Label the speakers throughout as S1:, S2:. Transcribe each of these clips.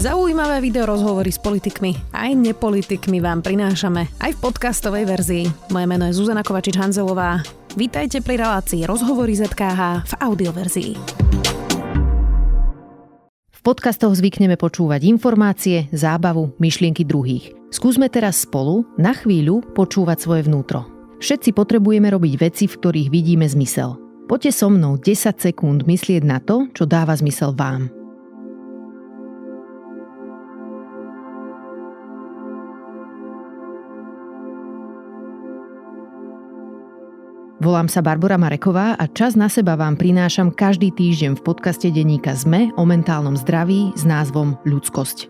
S1: Zaujímavé video rozhovory s politikmi aj nepolitikmi vám prinášame aj v podcastovej verzii. Moje meno je Zuzana Kovačič-Hanzelová. Vítajte pri relácii Rozhovory ZKH v audioverzii. V podcastoch zvykneme počúvať informácie, zábavu, myšlienky druhých. Skúsme teraz spolu na chvíľu počúvať svoje vnútro. Všetci potrebujeme robiť veci, v ktorých vidíme zmysel. Poďte so mnou 10 sekúnd myslieť na to, čo dáva zmysel vám. Volám sa Barbara Mareková a čas na seba vám prinášam každý týždeň v podcaste denníka ZME o mentálnom zdraví s názvom Ľudskosť.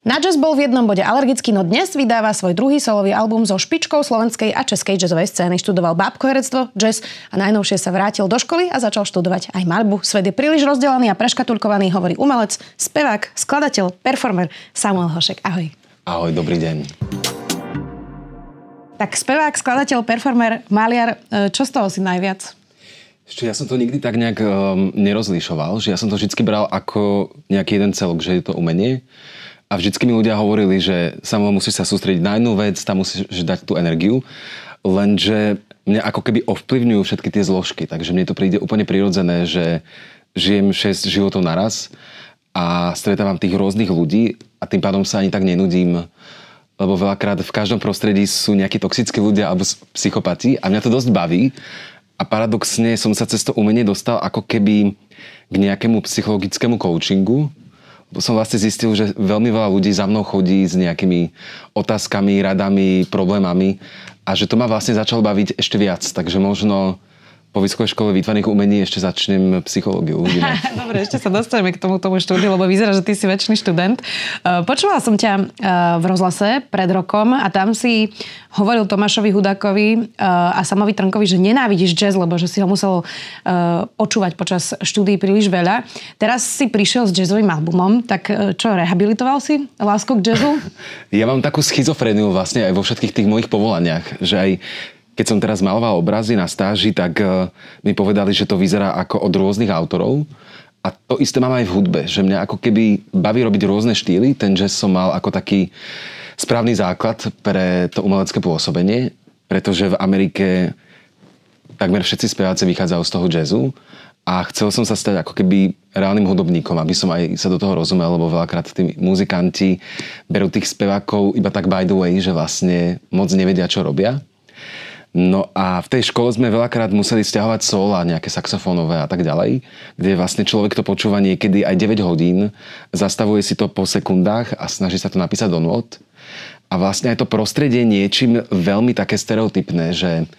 S2: Na jazz bol v jednom bode alergický, no dnes vydáva svoj druhý solový album so špičkou slovenskej a českej jazzovej scény. Študoval bábkoherectvo, jazz a najnovšie sa vrátil do školy a začal študovať aj malbu. Svet je príliš rozdelený a preškatulkovaný, hovorí umelec, spevák, skladateľ, performer Samuel Hošek. Ahoj.
S3: Ahoj, dobrý deň.
S2: Tak spevák, skladateľ, performer, maliar, e, čo z toho si najviac?
S3: Ešte ja som to nikdy tak nejak um, nerozlišoval, že ja som to vždy bral ako nejaký jeden celok, že je to umenie. A vždycky mi ľudia hovorili, že samo musíš sa sústrediť na jednu vec, tam musíš dať tú energiu. Lenže mňa ako keby ovplyvňujú všetky tie zložky, takže mne to príde úplne prirodzené, že žijem 6 životov naraz a stretávam tých rôznych ľudí a tým pádom sa ani tak nenudím lebo veľakrát v každom prostredí sú nejakí toxickí ľudia alebo psychopati a mňa to dosť baví. A paradoxne som sa cez to umenie dostal ako keby k nejakému psychologickému coachingu. Som vlastne zistil, že veľmi veľa ľudí za mnou chodí s nejakými otázkami, radami, problémami a že to ma vlastne začalo baviť ešte viac. Takže možno po Vysokej škole výtvarných umení ešte začnem psychológiu.
S2: Dobre, ešte sa dostaneme k tomu, tomu štúdiu, lebo vyzerá, že ty si väčší študent. E, počúvala som ťa e, v rozhlase pred rokom a tam si hovoril Tomášovi Hudákovi e, a Samovi Trnkovi, že nenávidíš jazz, lebo že si ho musel počúvať počas štúdií príliš veľa. Teraz si prišiel s jazzovým albumom, tak čo, rehabilitoval si lásku k jazzu?
S3: Ja mám takú schizofreniu vlastne aj vo všetkých tých mojich povolaniach, že aj keď som teraz maloval obrazy na stáži, tak uh, mi povedali, že to vyzerá ako od rôznych autorov. A to isté mám aj v hudbe, že mňa ako keby baví robiť rôzne štýly. Ten jazz som mal ako taký správny základ pre to umelecké pôsobenie, pretože v Amerike takmer všetci speváci vychádzajú z toho jazzu a chcel som sa stať ako keby reálnym hudobníkom, aby som aj sa do toho rozumel, lebo veľakrát tí muzikanti berú tých spevákov iba tak by the way, že vlastne moc nevedia, čo robia. No a v tej škole sme veľakrát museli stiahovať a nejaké saxofónové a tak ďalej, kde vlastne človek to počúva niekedy aj 9 hodín, zastavuje si to po sekundách a snaží sa to napísať do nôd. A vlastne aj to prostredie niečím veľmi také stereotypné, že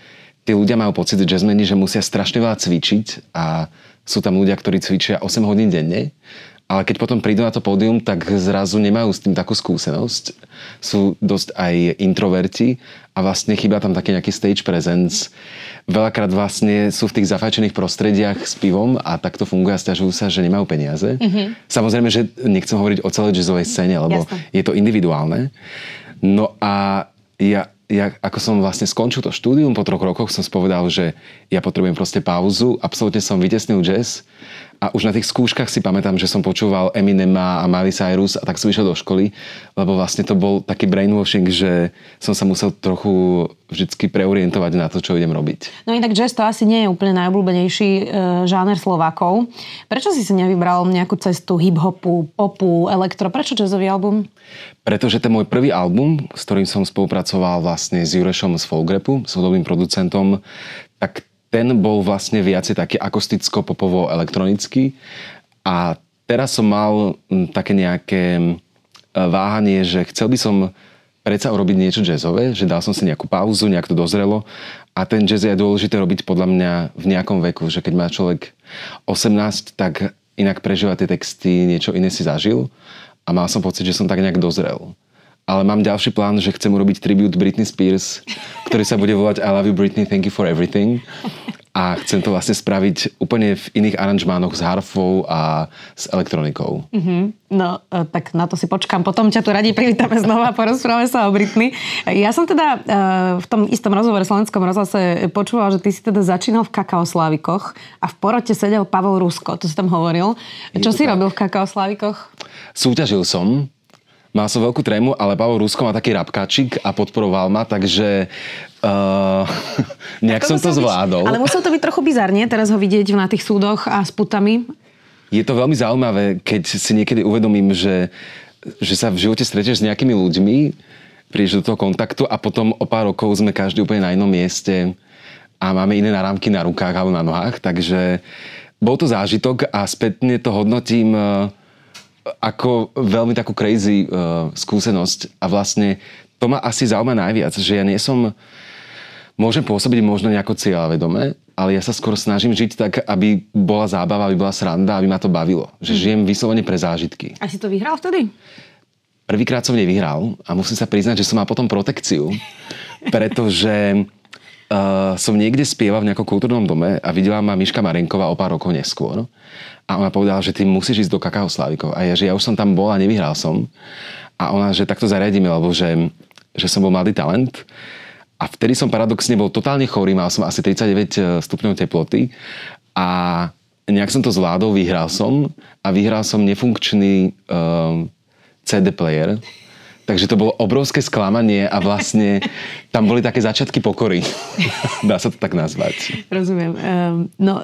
S3: tí ľudia majú pocit, jazzmeni, že musia strašne veľa cvičiť a sú tam ľudia, ktorí cvičia 8 hodín denne ale keď potom prídu na to pódium, tak zrazu nemajú s tým takú skúsenosť. Sú dosť aj introverti a vlastne chýba tam taký nejaký stage presence. Veľakrát vlastne sú v tých zafajčených prostrediach s pivom a takto funguje a stiažujú sa, že nemajú peniaze. Mm-hmm. Samozrejme, že nechcem hovoriť o celej jazzovej scéne, lebo Jasne. je to individuálne. No a ja, ja, ako som vlastne skončil to štúdium, po troch rokoch som spovedal, že ja potrebujem proste pauzu, absolútne som vytesnil jazz a už na tých skúškach si pamätám, že som počúval Eminema a Miley Cyrus a tak som išiel do školy, lebo vlastne to bol taký brainwashing, že som sa musel trochu vždy preorientovať na to, čo idem robiť.
S2: No inak jazz to asi nie je úplne najobľúbenejší e, žáner Slovákov. Prečo si si nevybral nejakú cestu hip-hopu, popu, elektro? Prečo jazzový album?
S3: Pretože ten môj prvý album, s ktorým som spolupracoval vlastne s Jurešom z Folgrepu, s hudobným producentom, tak ten bol vlastne viacej taký akusticko-popovo-elektronický a teraz som mal také nejaké váhanie, že chcel by som predsa urobiť niečo jazzové, že dal som si nejakú pauzu, nejak to dozrelo. A ten jazz je dôležité robiť podľa mňa v nejakom veku, že keď má človek 18, tak inak prežíva tie texty, niečo iné si zažil. A mal som pocit, že som tak nejak dozrel. Ale mám ďalší plán, že chcem urobiť tribute Britney Spears, ktorý sa bude volať I love you Britney, thank you for everything a chcem to vlastne spraviť úplne v iných aranžmánoch s harfou a s elektronikou.
S2: Mm-hmm. No, e, tak na to si počkám. Potom ťa tu radi privítame znova a porozprávame sa o Britney. Ja som teda e, v tom istom rozhovore v Slovenskom rozhlase počúvala, že ty si teda začínal v kakaoslávikoch a v porote sedel Pavel Rusko, to si tam hovoril. Čo si tak. robil v kakaoslávikoch?
S3: Súťažil som Mal som veľkú trému, ale Pavel Rusko má taký rapkačik a podporoval ma, takže uh, nejak som to zvládol.
S2: Ale muselo to byť trochu bizarne, teraz ho vidieť na tých súdoch a s putami.
S3: Je to veľmi zaujímavé, keď si niekedy uvedomím, že, že sa v živote stretieš s nejakými ľuďmi, prídeš do toho kontaktu a potom o pár rokov sme každý úplne na inom mieste a máme iné náramky na rukách alebo na nohách, takže bol to zážitok a spätne to hodnotím uh, ako veľmi takú crazy uh, skúsenosť a vlastne to ma asi zaujíma najviac, že ja nie som, môžem pôsobiť možno nejako cieľavedome, ale ja sa skôr snažím žiť tak, aby bola zábava, aby bola sranda, aby ma to bavilo. Že mm. žijem vyslovene pre zážitky.
S2: A si to vyhral vtedy?
S3: Prvýkrát som nevyhral a musím sa priznať, že som mal potom protekciu, pretože uh, som niekde spieval v nejakom kultúrnom dome a videla ma Miška Marenková o pár rokov neskôr. A ona povedala, že ty musíš ísť do kakaoslávikov. A ja, že ja už som tam bol a nevyhral som. A ona, že takto zariadíme, lebo že, že som bol mladý talent. A vtedy som paradoxne bol totálne chorý, mal som asi 39 e, stupňov teploty. A nejak som to zvládol, vyhral som. A vyhral som nefunkčný um, CD player Takže to bolo obrovské sklamanie a vlastne tam boli také začiatky pokory. Dá sa to tak nazvať.
S2: Rozumiem. Um, no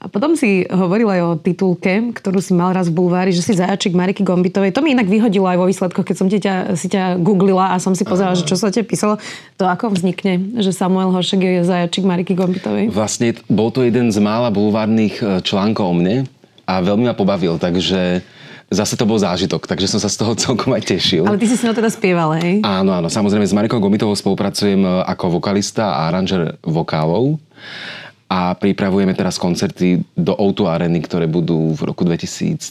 S2: a potom si hovoril aj o titulke, ktorú si mal raz v bulvári, že si zajačik Mariky Gombitovej. To mi inak vyhodilo aj vo výsledkoch, keď som ťa, si ťa googlila a som si pozerala, že čo sa te písalo. To ako vznikne, že Samuel Horšek je zajačik Mariky Gombitovej?
S3: Vlastne bol to jeden z mála bulvárnych e, článkov o mne a veľmi ma pobavil, takže zase to bol zážitok, takže som sa z toho celkom aj tešil.
S2: Ale ty si s ňou teda spieval, hej?
S3: Áno, áno. Samozrejme s Marikou Gomitovou spolupracujem e, ako vokalista a aranžer vokálov a pripravujeme teraz koncerty do O2 Areny, ktoré budú v roku 2024.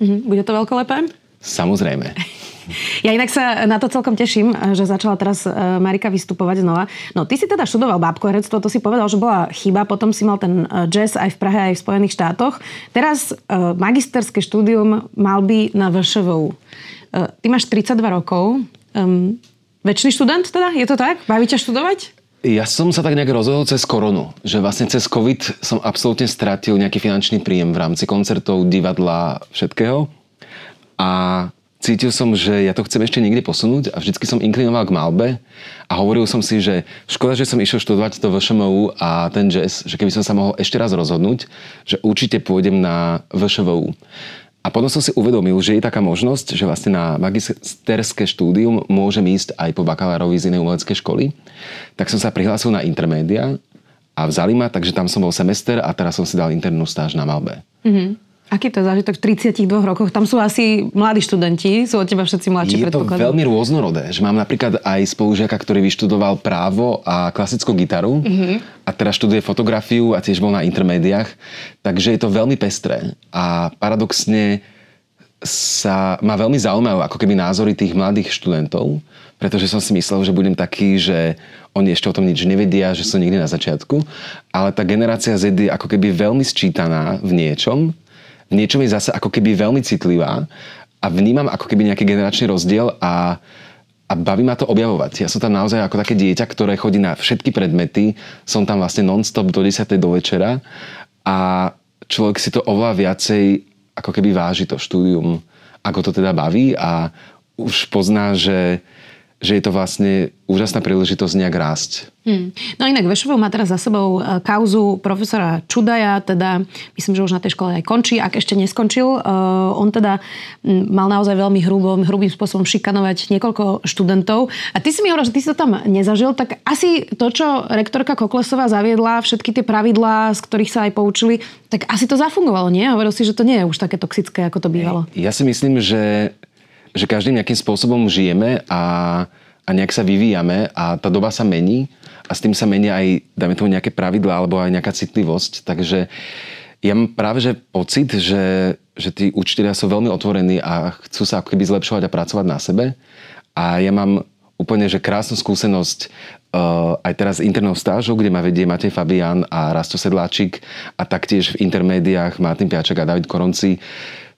S2: Mm-hmm. Bude to veľkolepé?
S3: Samozrejme.
S2: Ja inak sa na to celkom teším, že začala teraz e, Marika vystupovať znova. No, ty si teda študoval bábkoherectvo, to si povedal, že bola chyba, potom si mal ten e, jazz aj v Prahe, aj v Spojených štátoch. Teraz e, magisterské štúdium mal by na VŠVU. Ty máš 32 rokov. Um, väčší študent teda? Je to tak? Baví ťa študovať?
S3: Ja som sa tak nejak rozhodol cez koronu, že vlastne cez COVID som absolútne stratil nejaký finančný príjem v rámci koncertov, divadla, všetkého. A cítil som, že ja to chcem ešte niekde posunúť a vždycky som inklinoval k malbe a hovoril som si, že škoda, že som išiel študovať to VŠMU a ten jazz, že keby som sa mohol ešte raz rozhodnúť, že určite pôjdem na VŠVU. A potom som si uvedomil, že je taká možnosť, že vlastne na magisterské štúdium môžem ísť aj po bakalárovi z inej umeleckej školy. Tak som sa prihlásil na intermédia a vzali ma, takže tam som bol semester a teraz som si dal internú stáž na Malbe. Mm-hmm.
S2: Aký to je zážitok v 32 rokoch? Tam sú asi mladí študenti, sú od teba všetci mladší
S3: Je to veľmi rôznorodé, že mám napríklad aj spolužiaka, ktorý vyštudoval právo a klasickú gitaru mm-hmm. a teraz študuje fotografiu a tiež bol na intermédiách, takže je to veľmi pestré a paradoxne sa ma veľmi zaujímajú ako keby názory tých mladých študentov, pretože som si myslel, že budem taký, že oni ešte o tom nič nevedia, že sú niekde na začiatku, ale tá generácia Z je ako keby veľmi sčítaná v niečom, v niečom je zase ako keby veľmi citlivá a vnímam ako keby nejaký generačný rozdiel a, a baví ma to objavovať. Ja som tam naozaj ako také dieťa, ktoré chodí na všetky predmety, som tam vlastne non-stop do 10. do večera a človek si to oveľa viacej ako keby váži to štúdium, ako to teda baví a už pozná, že že je to vlastne úžasná príležitosť nejak rásť. Hmm.
S2: No inak Vešovou má teraz za sebou e, kauzu profesora Čudaja, teda myslím, že už na tej škole aj končí, ak ešte neskončil. Uh, on teda mal naozaj veľmi hrubým, hrubým spôsobom šikanovať niekoľko študentov. A ty si mi hovoril, že ty si to tam nezažil, tak asi to, čo rektorka Koklesová zaviedla, všetky tie pravidlá, z ktorých sa aj poučili, tak asi to zafungovalo, nie? Hovoril si, že to nie je už také toxické, ako to bývalo.
S3: Ja si myslím, že že každým nejakým spôsobom žijeme a, a nejak sa vyvíjame a tá doba sa mení a s tým sa menia aj, dáme tomu, nejaké pravidlá alebo aj nejaká citlivosť. Takže ja mám práve že pocit, že, že tí učiteľia sú veľmi otvorení a chcú sa ako keby zlepšovať a pracovať na sebe. A ja mám úplne že krásnu skúsenosť uh, aj teraz internou stážou, kde ma vedie Matej Fabian a Rasto Sedláčik a taktiež v intermédiách Martin Piaček a David Koronci.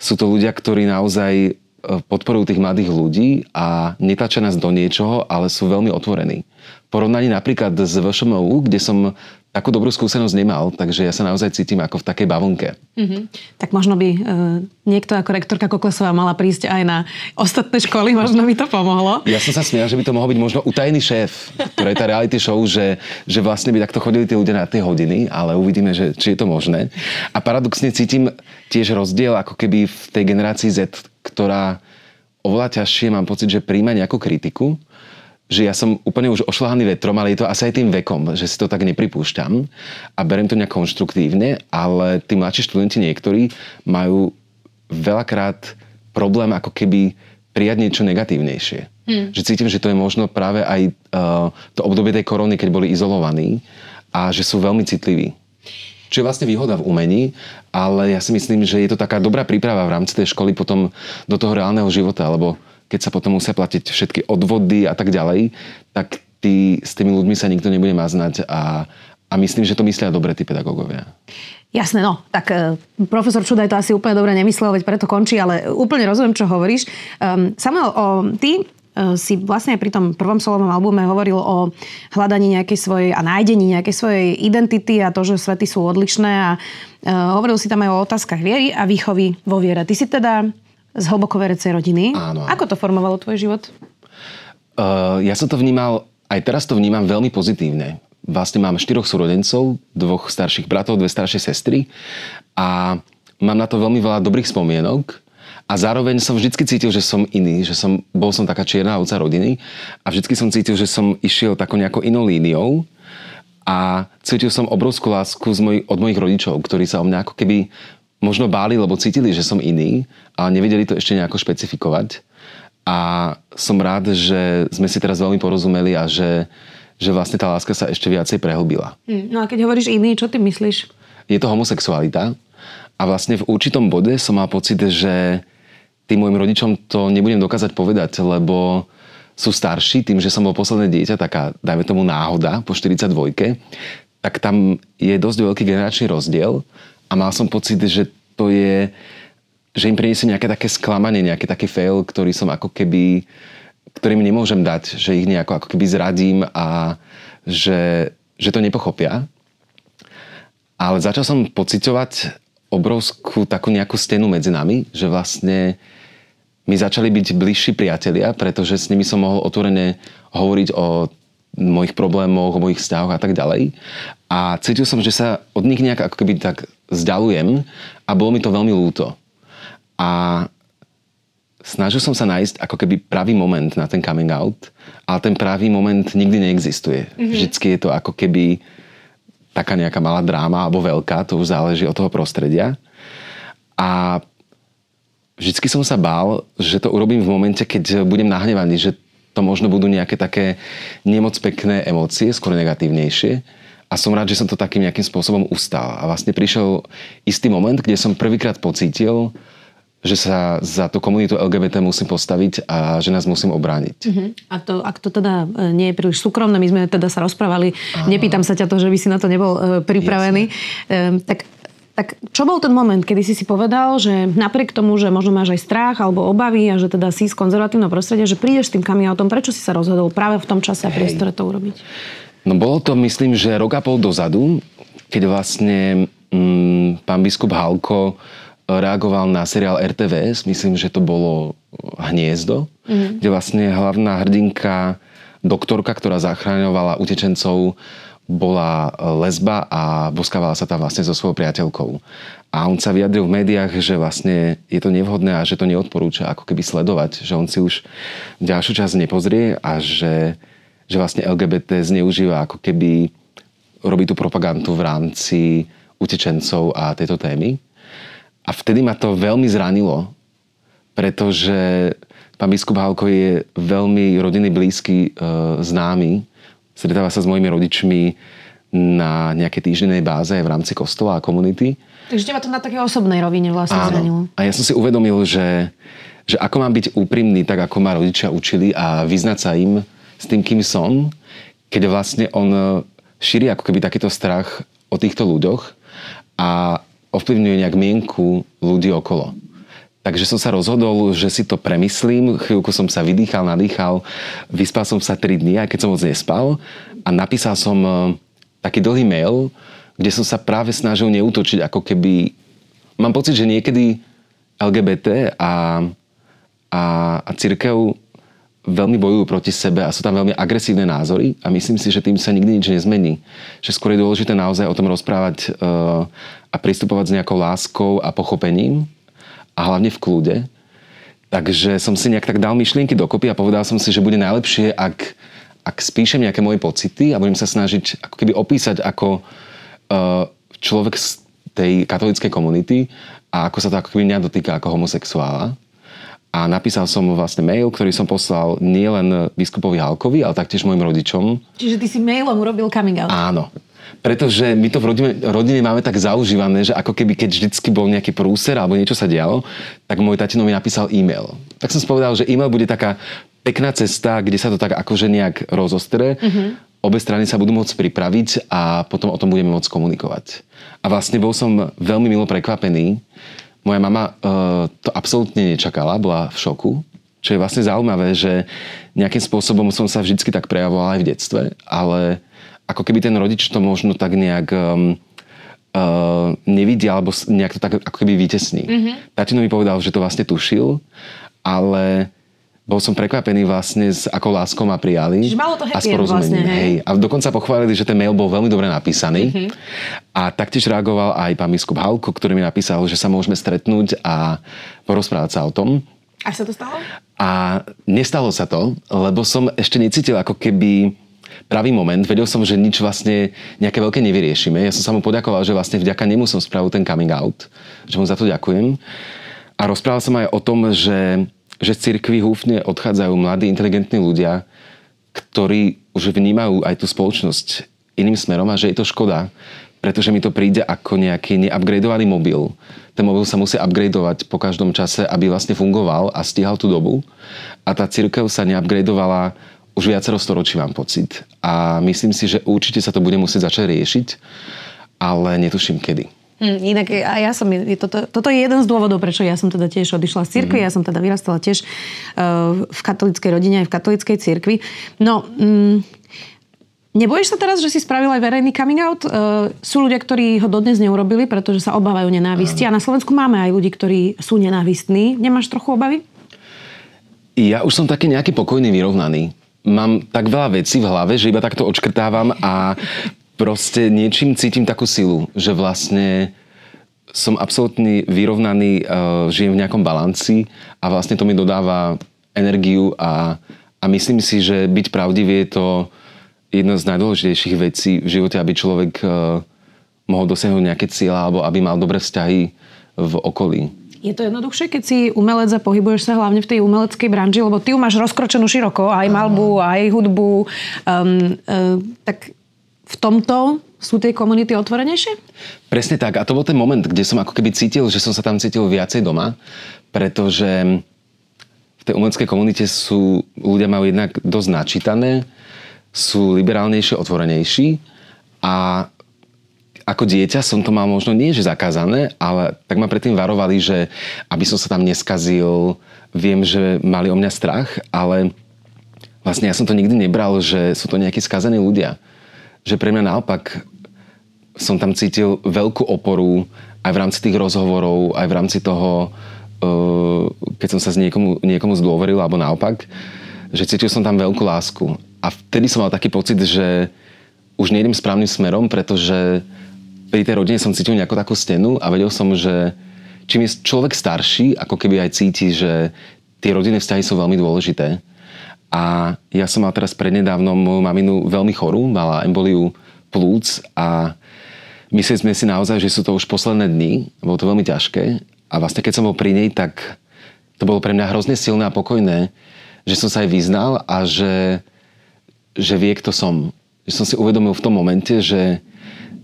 S3: Sú to ľudia, ktorí naozaj podporujú tých mladých ľudí a netlačia nás do niečoho, ale sú veľmi otvorení. Porovnaní napríklad s VŠMU, kde som takú dobrú skúsenosť nemal, takže ja sa naozaj cítim ako v takej bavlnke. Mm-hmm.
S2: Tak možno by e, niekto ako rektorka Koklesová mala prísť aj na ostatné školy, možno by to pomohlo.
S3: Ja som sa smial, že by to mohol byť možno utajený šéf, ktorý je tá reality show, že, že vlastne by takto chodili tí ľudia na tie hodiny, ale uvidíme, že, či je to možné. A paradoxne cítim tiež rozdiel ako keby v tej generácii Z, ktorá oveľa ťažšie mám pocit, že príjma nejakú kritiku, že ja som úplne už ošľahaný vetrom, ale je to asi aj tým vekom, že si to tak nepripúšťam a berem to nejak konštruktívne, ale tí mladší študenti niektorí majú veľakrát problém ako keby prijať niečo negatívnejšie. Hmm. Že cítim, že to je možno práve aj uh, to obdobie tej korony, keď boli izolovaní a že sú veľmi citliví. Čo je vlastne výhoda v umení, ale ja si myslím, že je to taká dobrá príprava v rámci tej školy potom do toho reálneho života, lebo keď sa potom musia platiť všetky odvody a tak ďalej, tak tí, s tými ľuďmi sa nikto nebude maznať a, a myslím, že to myslia dobre tí pedagógovia.
S2: Jasné, no, tak e, profesor Čudaj to asi úplne dobre nemyslel, veď preto končí, ale úplne rozumiem, čo hovoríš. Um, Samuel, o, ty si vlastne pri tom prvom solovom albume hovoril o hľadaní nejakej svojej a nájdení nejakej svojej identity a to, že svety sú odlišné a uh, hovoril si tam aj o otázkach viery a výchovy vo viere. Ty si teda z hlboko verecej rodiny.
S3: Áno.
S2: Ako to formovalo tvoj život?
S3: Uh, ja som to vnímal, aj teraz to vnímam veľmi pozitívne. Vlastne mám štyroch súrodencov, dvoch starších bratov, dve staršie sestry a mám na to veľmi veľa dobrých spomienok a zároveň som vždy cítil, že som iný, že som, bol som taká čierna ovca rodiny a vždy som cítil, že som išiel takou nejakou inou líniou a cítil som obrovskú lásku z moj, od mojich rodičov, ktorí sa o mňa ako keby možno báli, lebo cítili, že som iný, ale nevedeli to ešte nejako špecifikovať. A som rád, že sme si teraz veľmi porozumeli a že, že vlastne tá láska sa ešte viacej prehlbila.
S2: Hm, no a keď hovoríš iný, čo ty myslíš?
S3: Je to homosexualita a vlastne v určitom bode som mal pocit, že tým môjim rodičom to nebudem dokázať povedať, lebo sú starší, tým, že som bol posledné dieťa, taká, dajme tomu náhoda, po 42 tak tam je dosť veľký generačný rozdiel a mal som pocit, že to je, že im priniesie nejaké také sklamanie, nejaký taký fail, ktorý som ako keby, ktorým nemôžem dať, že ich nejako ako keby zradím a že, že to nepochopia. Ale začal som pocitovať obrovskú takú nejakú stenu medzi nami, že vlastne my začali byť bližší priatelia, pretože s nimi som mohol otvorene hovoriť o mojich problémoch, o mojich vzťahoch a tak ďalej. A cítil som, že sa od nich nejak ako keby tak vzdalujem a bolo mi to veľmi ľúto. A snažil som sa nájsť ako keby pravý moment na ten coming out, ale ten pravý moment nikdy neexistuje. Mm-hmm. Vždycky je to ako keby taká nejaká malá dráma alebo veľká, to už záleží od toho prostredia. A vždycky som sa bál, že to urobím v momente, keď budem nahnevaný, že to možno budú nejaké také nemoc pekné emócie, skôr negatívnejšie a som rád, že som to takým nejakým spôsobom ustal. A vlastne prišiel istý moment, kde som prvýkrát pocítil, že sa za tú komunitu LGBT musím postaviť a že nás musím obrániť. Uh-huh.
S2: A to, ak to teda e, nie je príliš súkromné, my sme teda sa rozprávali, Aha. nepýtam sa ťa to, že by si na to nebol uh, pripravený, uh, tak tak čo bol ten moment, kedy si si povedal, že napriek tomu, že možno máš aj strach alebo obavy a že teda si z konzervatívneho prostredia, že prídeš s tým outom, prečo si sa rozhodol práve v tom čase a priestore to urobiť?
S3: No bolo to, myslím, že rok a pol dozadu, keď vlastne mm, pán biskup Halko reagoval na seriál RTVS, myslím, že to bolo Hniezdo, mm-hmm. kde vlastne hlavná hrdinka, doktorka, ktorá zachraňovala utečencov, bola lesba a boskávala sa tam vlastne so svojou priateľkou. A on sa vyjadril v médiách, že vlastne je to nevhodné a že to neodporúča ako keby sledovať, že on si už ďalšiu časť nepozrie a že že vlastne LGBT zneužíva ako keby robí tú propagandu v rámci utečencov a tejto témy. A vtedy ma to veľmi zranilo, pretože pán biskup Halko je veľmi rodiny blízky, e, známy. Stretáva sa s mojimi rodičmi na nejakej týždennej báze v rámci kostola a komunity.
S2: Takže teba to na také osobnej rovine vlastne Áno. zranilo.
S3: A ja som si uvedomil, že, že ako mám byť úprimný, tak ako ma rodičia učili a vyznať sa im s tým, kým som, keď vlastne on šíri ako keby takýto strach o týchto ľuďoch a ovplyvňuje nejak mienku ľudí okolo. Takže som sa rozhodol, že si to premyslím, chvíľku som sa vydýchal, nadýchal, vyspal som sa 3 dní, aj keď som moc nespal. A napísal som e, taký dlhý mail, kde som sa práve snažil neútočiť, ako keby... Mám pocit, že niekedy LGBT a, a, a církev veľmi bojujú proti sebe a sú tam veľmi agresívne názory a myslím si, že tým sa nikdy nič nezmení. Že skôr je dôležité naozaj o tom rozprávať uh, a pristupovať s nejakou láskou a pochopením a hlavne v kľude. Takže som si nejak tak dal myšlienky dokopy a povedal som si, že bude najlepšie, ak, ak spíšem nejaké moje pocity a budem sa snažiť ako keby opísať ako uh, človek z tej katolíckej komunity a ako sa to ako keby mňa dotýka ako homosexuála. A napísal som vlastne mail, ktorý som poslal nielen biskupovi Halkovi, ale taktiež mojim rodičom.
S2: Čiže ty si mailom urobil coming out.
S3: Áno. Pretože my to v rodine, rodine máme tak zaužívané, že ako keby keď vždycky bol nejaký prúser alebo niečo sa dialo, tak môj tatino mi napísal e-mail. Tak som spovedal, že e-mail bude taká pekná cesta, kde sa to tak akože nejak rozostre. Uh-huh. Obe strany sa budú môcť pripraviť a potom o tom budeme môcť komunikovať. A vlastne bol som veľmi milo prekvapený, moja mama uh, to absolútne nečakala, bola v šoku, čo je vlastne zaujímavé, že nejakým spôsobom som sa vždycky tak prejavoval aj v detstve, ale ako keby ten rodič to možno tak nejak um, uh, nevidí, alebo nejak to tak ako keby vytesní. Mm-hmm. Tatino mi povedal, že to vlastne tušil, ale bol som prekvapený vlastne s akou láskou ma prijali.
S2: Čiže malo to
S3: a s porozumením. Vlastne, hej. hej. A dokonca pochválili, že ten mail bol veľmi dobre napísaný. Mm-hmm. A taktiež reagoval aj pán biskup Halko, ktorý mi napísal, že sa môžeme stretnúť a porozprávať sa o tom.
S2: A sa to stalo?
S3: A nestalo sa to, lebo som ešte necítil ako keby pravý moment. Vedel som, že nič vlastne nejaké veľké nevyriešime. Ja som sa mu poďakoval, že vlastne vďaka nemu som spravil ten coming out. Že mu za to ďakujem. A rozprával som aj o tom, že že z cirkvi húfne odchádzajú mladí, inteligentní ľudia, ktorí už vnímajú aj tú spoločnosť iným smerom a že je to škoda, pretože mi to príde ako nejaký neupgradeovaný mobil. Ten mobil sa musí upgradeovať po každom čase, aby vlastne fungoval a stíhal tú dobu. A tá církev sa neupgradeovala už viacero storočí, mám pocit. A myslím si, že určite sa to bude musieť začať riešiť, ale netuším kedy.
S2: Mm, inak a ja som, toto, toto je jeden z dôvodov, prečo ja som teda tiež odišla z cirkvi. Mm. Ja som teda vyrastala tiež uh, v katolíckej rodine aj v katolíckej cirkvi. No, mm, Nebojíš sa teraz, že si spravil aj verejný coming out? Uh, sú ľudia, ktorí ho dodnes neurobili, pretože sa obávajú nenávisti. A na Slovensku máme aj ľudí, ktorí sú nenávistní. Nemáš trochu obavy?
S3: Ja už som taký nejaký pokojný, vyrovnaný. Mám tak veľa vecí v hlave, že iba takto odškrtávam a proste niečím cítim takú silu, že vlastne som absolútne vyrovnaný, uh, žijem v nejakom balanci a vlastne to mi dodáva energiu a, a myslím si, že byť pravdivý je to jedna z najdôležitejších vecí v živote, aby človek uh, mohol dosiahnuť nejaké cieľa alebo aby mal dobré vzťahy v okolí.
S2: Je to jednoduchšie, keď si umelec a pohybuješ sa hlavne v tej umeleckej branži, lebo ty ju máš rozkročenú široko, aj malbu, aj hudbu. Um, um, tak v tomto sú tie komunity otvorenejšie?
S3: Presne tak. A to bol ten moment, kde som ako keby cítil, že som sa tam cítil viacej doma, pretože v tej umeleckej komunite sú, ľudia majú jednak dosť načítané, sú liberálnejšie, otvorenejší a ako dieťa som to mal možno nie, že zakázané, ale tak ma predtým varovali, že aby som sa tam neskazil, viem, že mali o mňa strach, ale vlastne ja som to nikdy nebral, že sú to nejakí skazení ľudia že pre mňa naopak som tam cítil veľkú oporu aj v rámci tých rozhovorov, aj v rámci toho, eh, keď som sa s niekomu, niekomu zdôveril, alebo naopak, že cítil som tam veľkú lásku. A vtedy som mal taký pocit, že už nejdem správnym smerom, pretože pri tej rodine som cítil nejakú takú stenu a vedel som, že čím je človek starší, ako keby aj cíti, že tie rodinné vzťahy sú veľmi dôležité a ja som mal teraz prednedávnom moju maminu veľmi chorú, mala emboliu plúc a mysleli sme si naozaj, že sú to už posledné dni. Bolo to veľmi ťažké. A vlastne keď som bol pri nej, tak to bolo pre mňa hrozne silné a pokojné, že som sa aj vyznal a že, že vie, kto som. Že som si uvedomil v tom momente, že,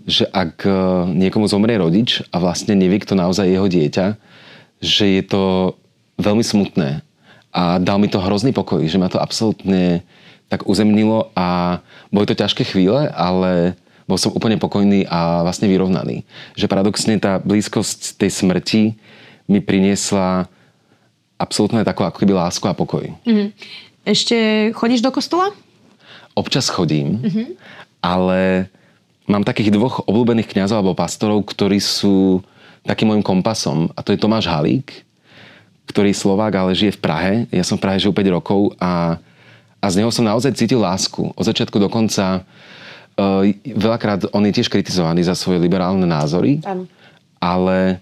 S3: že ak e, niekomu zomrie rodič a vlastne nevie, kto naozaj je jeho dieťa, že je to veľmi smutné. A dal mi to hrozný pokoj, že ma to absolútne tak uzemnilo a boli to ťažké chvíle, ale bol som úplne pokojný a vlastne vyrovnaný. Že paradoxne tá blízkosť tej smrti mi priniesla absolútne takú ako keby lásku a pokoj. Mm-hmm.
S2: Ešte chodíš do kostola?
S3: Občas chodím, mm-hmm. ale mám takých dvoch obľúbených kňazov alebo pastorov, ktorí sú takým môjim kompasom. A to je Tomáš Halík, ktorý je Slovák, ale žije v Prahe. Ja som v Prahe žil 5 rokov a, a z neho som naozaj cítil lásku. Od začiatku do konca Uh, veľakrát on je tiež kritizovaný za svoje liberálne názory, Tam. ale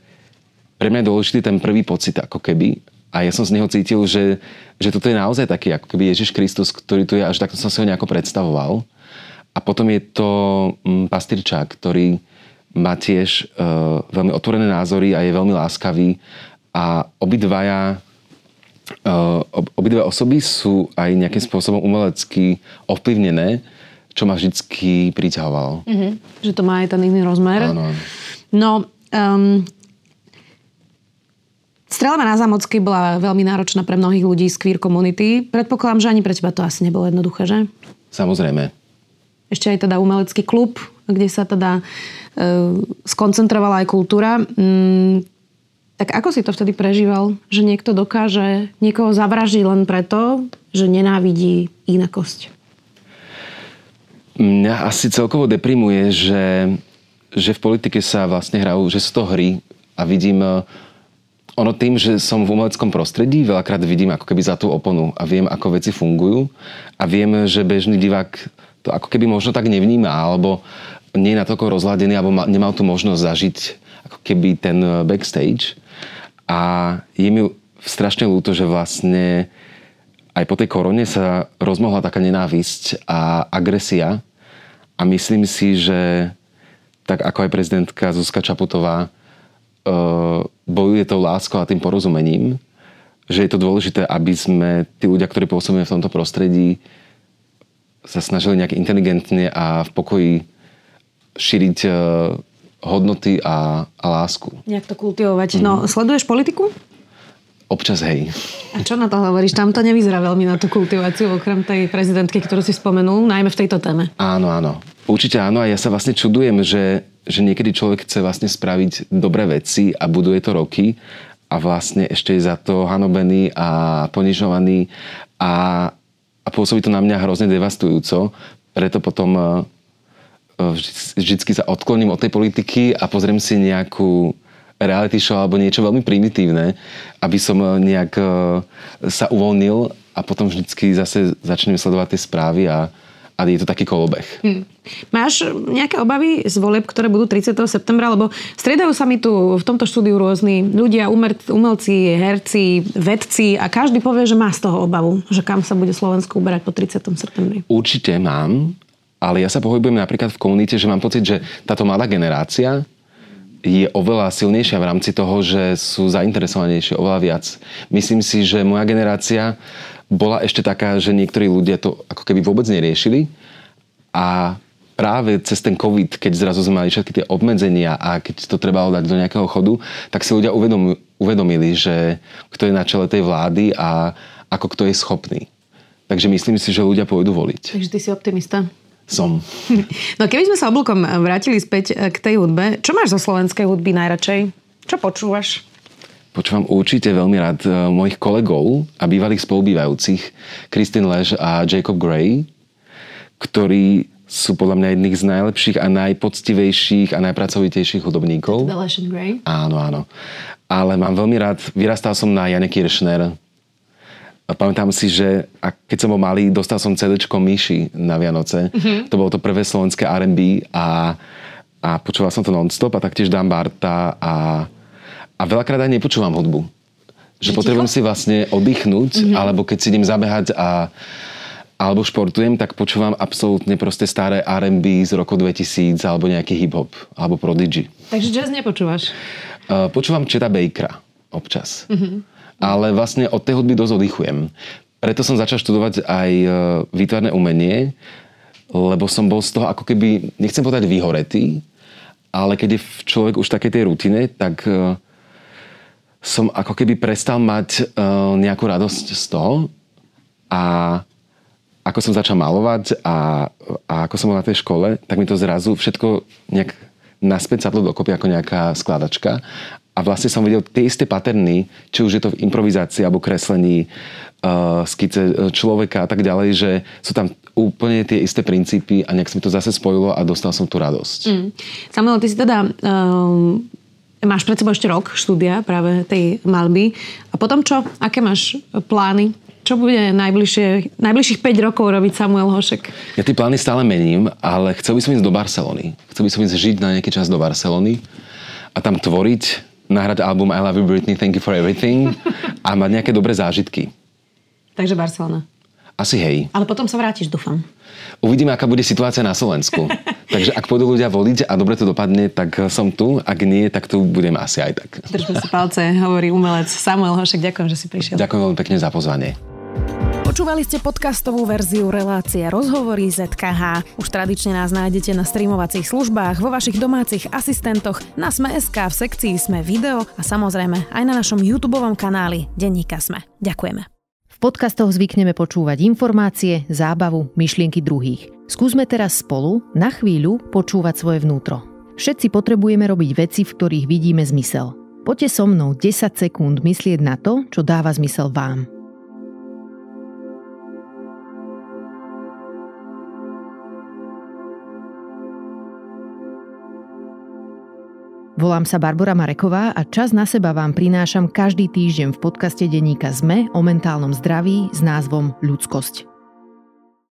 S3: pre mňa je dôležitý ten prvý pocit, ako keby. A ja som z neho cítil, že, že toto je naozaj taký, ako keby Ježiš Kristus, ktorý tu je, až takto som si ho nejako predstavoval. A potom je to um, pastýrčák, ktorý má tiež uh, veľmi otvorené názory a je veľmi láskavý. A obidvaja uh, obidve osoby sú aj nejakým spôsobom umelecky ovplyvnené čo ma vždycky priťahovalo. Mm-hmm.
S2: Že to má aj ten iný rozmer.
S3: Áno.
S2: No, um, Strelba na Zamockej bola veľmi náročná pre mnohých ľudí z queer komunity. Predpokladám, že ani pre teba to asi nebolo jednoduché, že?
S3: Samozrejme.
S2: Ešte aj teda umelecký klub, kde sa teda uh, skoncentrovala aj kultúra. Mm, tak ako si to vtedy prežíval? Že niekto dokáže niekoho zavražiť len preto, že nenávidí inakosť?
S3: Mňa asi celkovo deprimuje, že, že v politike sa vlastne hrajú, že sú to hry a vidím eh, ono tým, že som v umeleckom prostredí, veľakrát vidím ako keby za tú oponu a viem, ako veci fungujú a viem, že bežný divák to ako keby možno tak nevníma alebo nie je natoľko rozladený alebo nemal tú možnosť zažiť ako keby ten eh, backstage. A je mi strašne ľúto, že vlastne aj po tej korone sa rozmohla taká nenávisť a agresia. A myslím si, že tak ako aj prezidentka Zuzka Čaputová e, bojuje tou láskou a tým porozumením, že je to dôležité, aby sme tí ľudia, ktorí pôsobíme v tomto prostredí, sa snažili nejak inteligentne a v pokoji šíriť e, hodnoty a, a lásku.
S2: Nejak to kultivovať. Mm. No, sleduješ politiku?
S3: Občas hej.
S2: A čo na to hovoríš? Tam to nevyzerá veľmi na tú kultiváciu, okrem tej prezidentky, ktorú si spomenul, najmä v tejto téme.
S3: Áno, áno. Určite áno a ja sa vlastne čudujem, že, že niekedy človek chce vlastne spraviť dobré veci a buduje to roky a vlastne ešte je za to hanobený a ponižovaný a, a pôsobí to na mňa hrozne devastujúco. Preto potom uh, vždycky sa odkloním od tej politiky a pozriem si nejakú reality show alebo niečo veľmi primitívne, aby som eh, nejak sa uvoľnil a potom vždycky zase začnem sledovať tie správy a, a je to taký kolobeh. Hmm.
S2: Máš nejaké obavy z voleb, ktoré budú 30. septembra? Lebo striedajú sa mi tu v tomto štúdiu rôzni ľudia, umelci, herci, vedci a každý povie, že má z toho obavu, že kam sa bude Slovensko uberať po 30. septembri.
S3: Určite mám, ale ja sa pohybujem napríklad v komunite, že mám pocit, že táto mladá generácia je oveľa silnejšia v rámci toho, že sú zainteresovanejšie oveľa viac. Myslím si, že moja generácia bola ešte taká, že niektorí ľudia to ako keby vôbec neriešili a práve cez ten COVID, keď zrazu sme mali všetky tie obmedzenia a keď to trebalo dať do nejakého chodu, tak si ľudia uvedomili, že kto je na čele tej vlády a ako kto je schopný. Takže myslím si, že ľudia pôjdu voliť.
S2: Takže ty si optimista
S3: som.
S2: No keby sme sa oblúkom vrátili späť eh, k tej hudbe, čo máš zo slovenskej hudby najradšej? Čo počúvaš?
S3: Počúvam určite veľmi rád eh, mojich kolegov a bývalých spolubývajúcich Kristin Lež a Jacob Gray, ktorí sú podľa mňa jedných z najlepších a najpoctivejších a najpracovitejších hudobníkov.
S2: Teda Lež Gray?
S3: Áno, áno. Ale mám veľmi rád, vyrastal som na Jane Kiršner, pamätám si, že a keď som bol malý, dostal som CD Myši na Vianoce. Mm-hmm. To bolo to prvé slovenské R&B a, a počúval som to non-stop a taktiež Dan Barta a, a veľakrát aj nepočúvam hudbu. Že, že potrebujem si vlastne oddychnúť, mm-hmm. alebo keď si idem zabehať a alebo športujem, tak počúvam absolútne proste staré R&B z roku 2000 alebo nejaký hip-hop alebo Prodigy.
S2: Takže jazz nepočúvaš?
S3: Uh, počúvam Cheta Bakera občas. Mm-hmm ale vlastne od tej hudby dosť oddychujem. Preto som začal študovať aj e, výtvarné umenie, lebo som bol z toho ako keby, nechcem povedať vyhoretý, ale keď je človek už v takej tej rutine, tak e, som ako keby prestal mať uh, nejakú radosť z toho a ako som začal malovať a, a ako som bol na tej škole, tak mi to zrazu všetko nejak naspäť sadlo dokopy ako nejaká skladačka a vlastne som videl tie isté paterny, či už je to v improvizácii alebo kreslení uh, skice človeka a tak ďalej, že sú tam úplne tie isté princípy a nejak sa mi to zase spojilo a dostal som tú radosť. Mm.
S2: Samuel, ty si teda um, máš pred sebou ešte rok štúdia práve tej malby a potom čo? Aké máš plány? Čo bude najbližšie, najbližších 5 rokov robiť Samuel Hošek?
S3: Ja tie plány stále mením, ale chcel by som ísť do Barcelony. Chcel by som ísť žiť na nejaký čas do Barcelony a tam tvoriť, nahrať album I Love You Britney, Thank You For Everything a mať nejaké dobré zážitky.
S2: Takže Barcelona.
S3: Asi hej.
S2: Ale potom sa vrátiš, dúfam.
S3: Uvidíme, aká bude situácia na Slovensku. Takže ak pôjdu ľudia voliť a dobre to dopadne, tak som tu. Ak nie, tak tu budem asi aj tak.
S2: Držme si palce, hovorí umelec Samuel Hošek. Ďakujem, že si prišiel.
S3: Ďakujem veľmi pekne za pozvanie.
S4: Počúvali ste podcastovú verziu relácie Rozhovory ZKH. Už tradične nás nájdete na streamovacích službách, vo vašich domácich asistentoch, na Sme.sk, v sekcii Sme video a samozrejme aj na našom YouTube kanáli Denníka Sme. Ďakujeme.
S1: Podcastoch zvykneme počúvať informácie, zábavu, myšlienky druhých. Skúsme teraz spolu na chvíľu počúvať svoje vnútro. Všetci potrebujeme robiť veci, v ktorých vidíme zmysel. Poďte so mnou 10 sekúnd myslieť na to, čo dáva zmysel vám. Volám sa Barbara Mareková a čas na seba vám prinášam každý týždeň v podcaste denníka ZME o mentálnom zdraví s názvom Ľudskosť.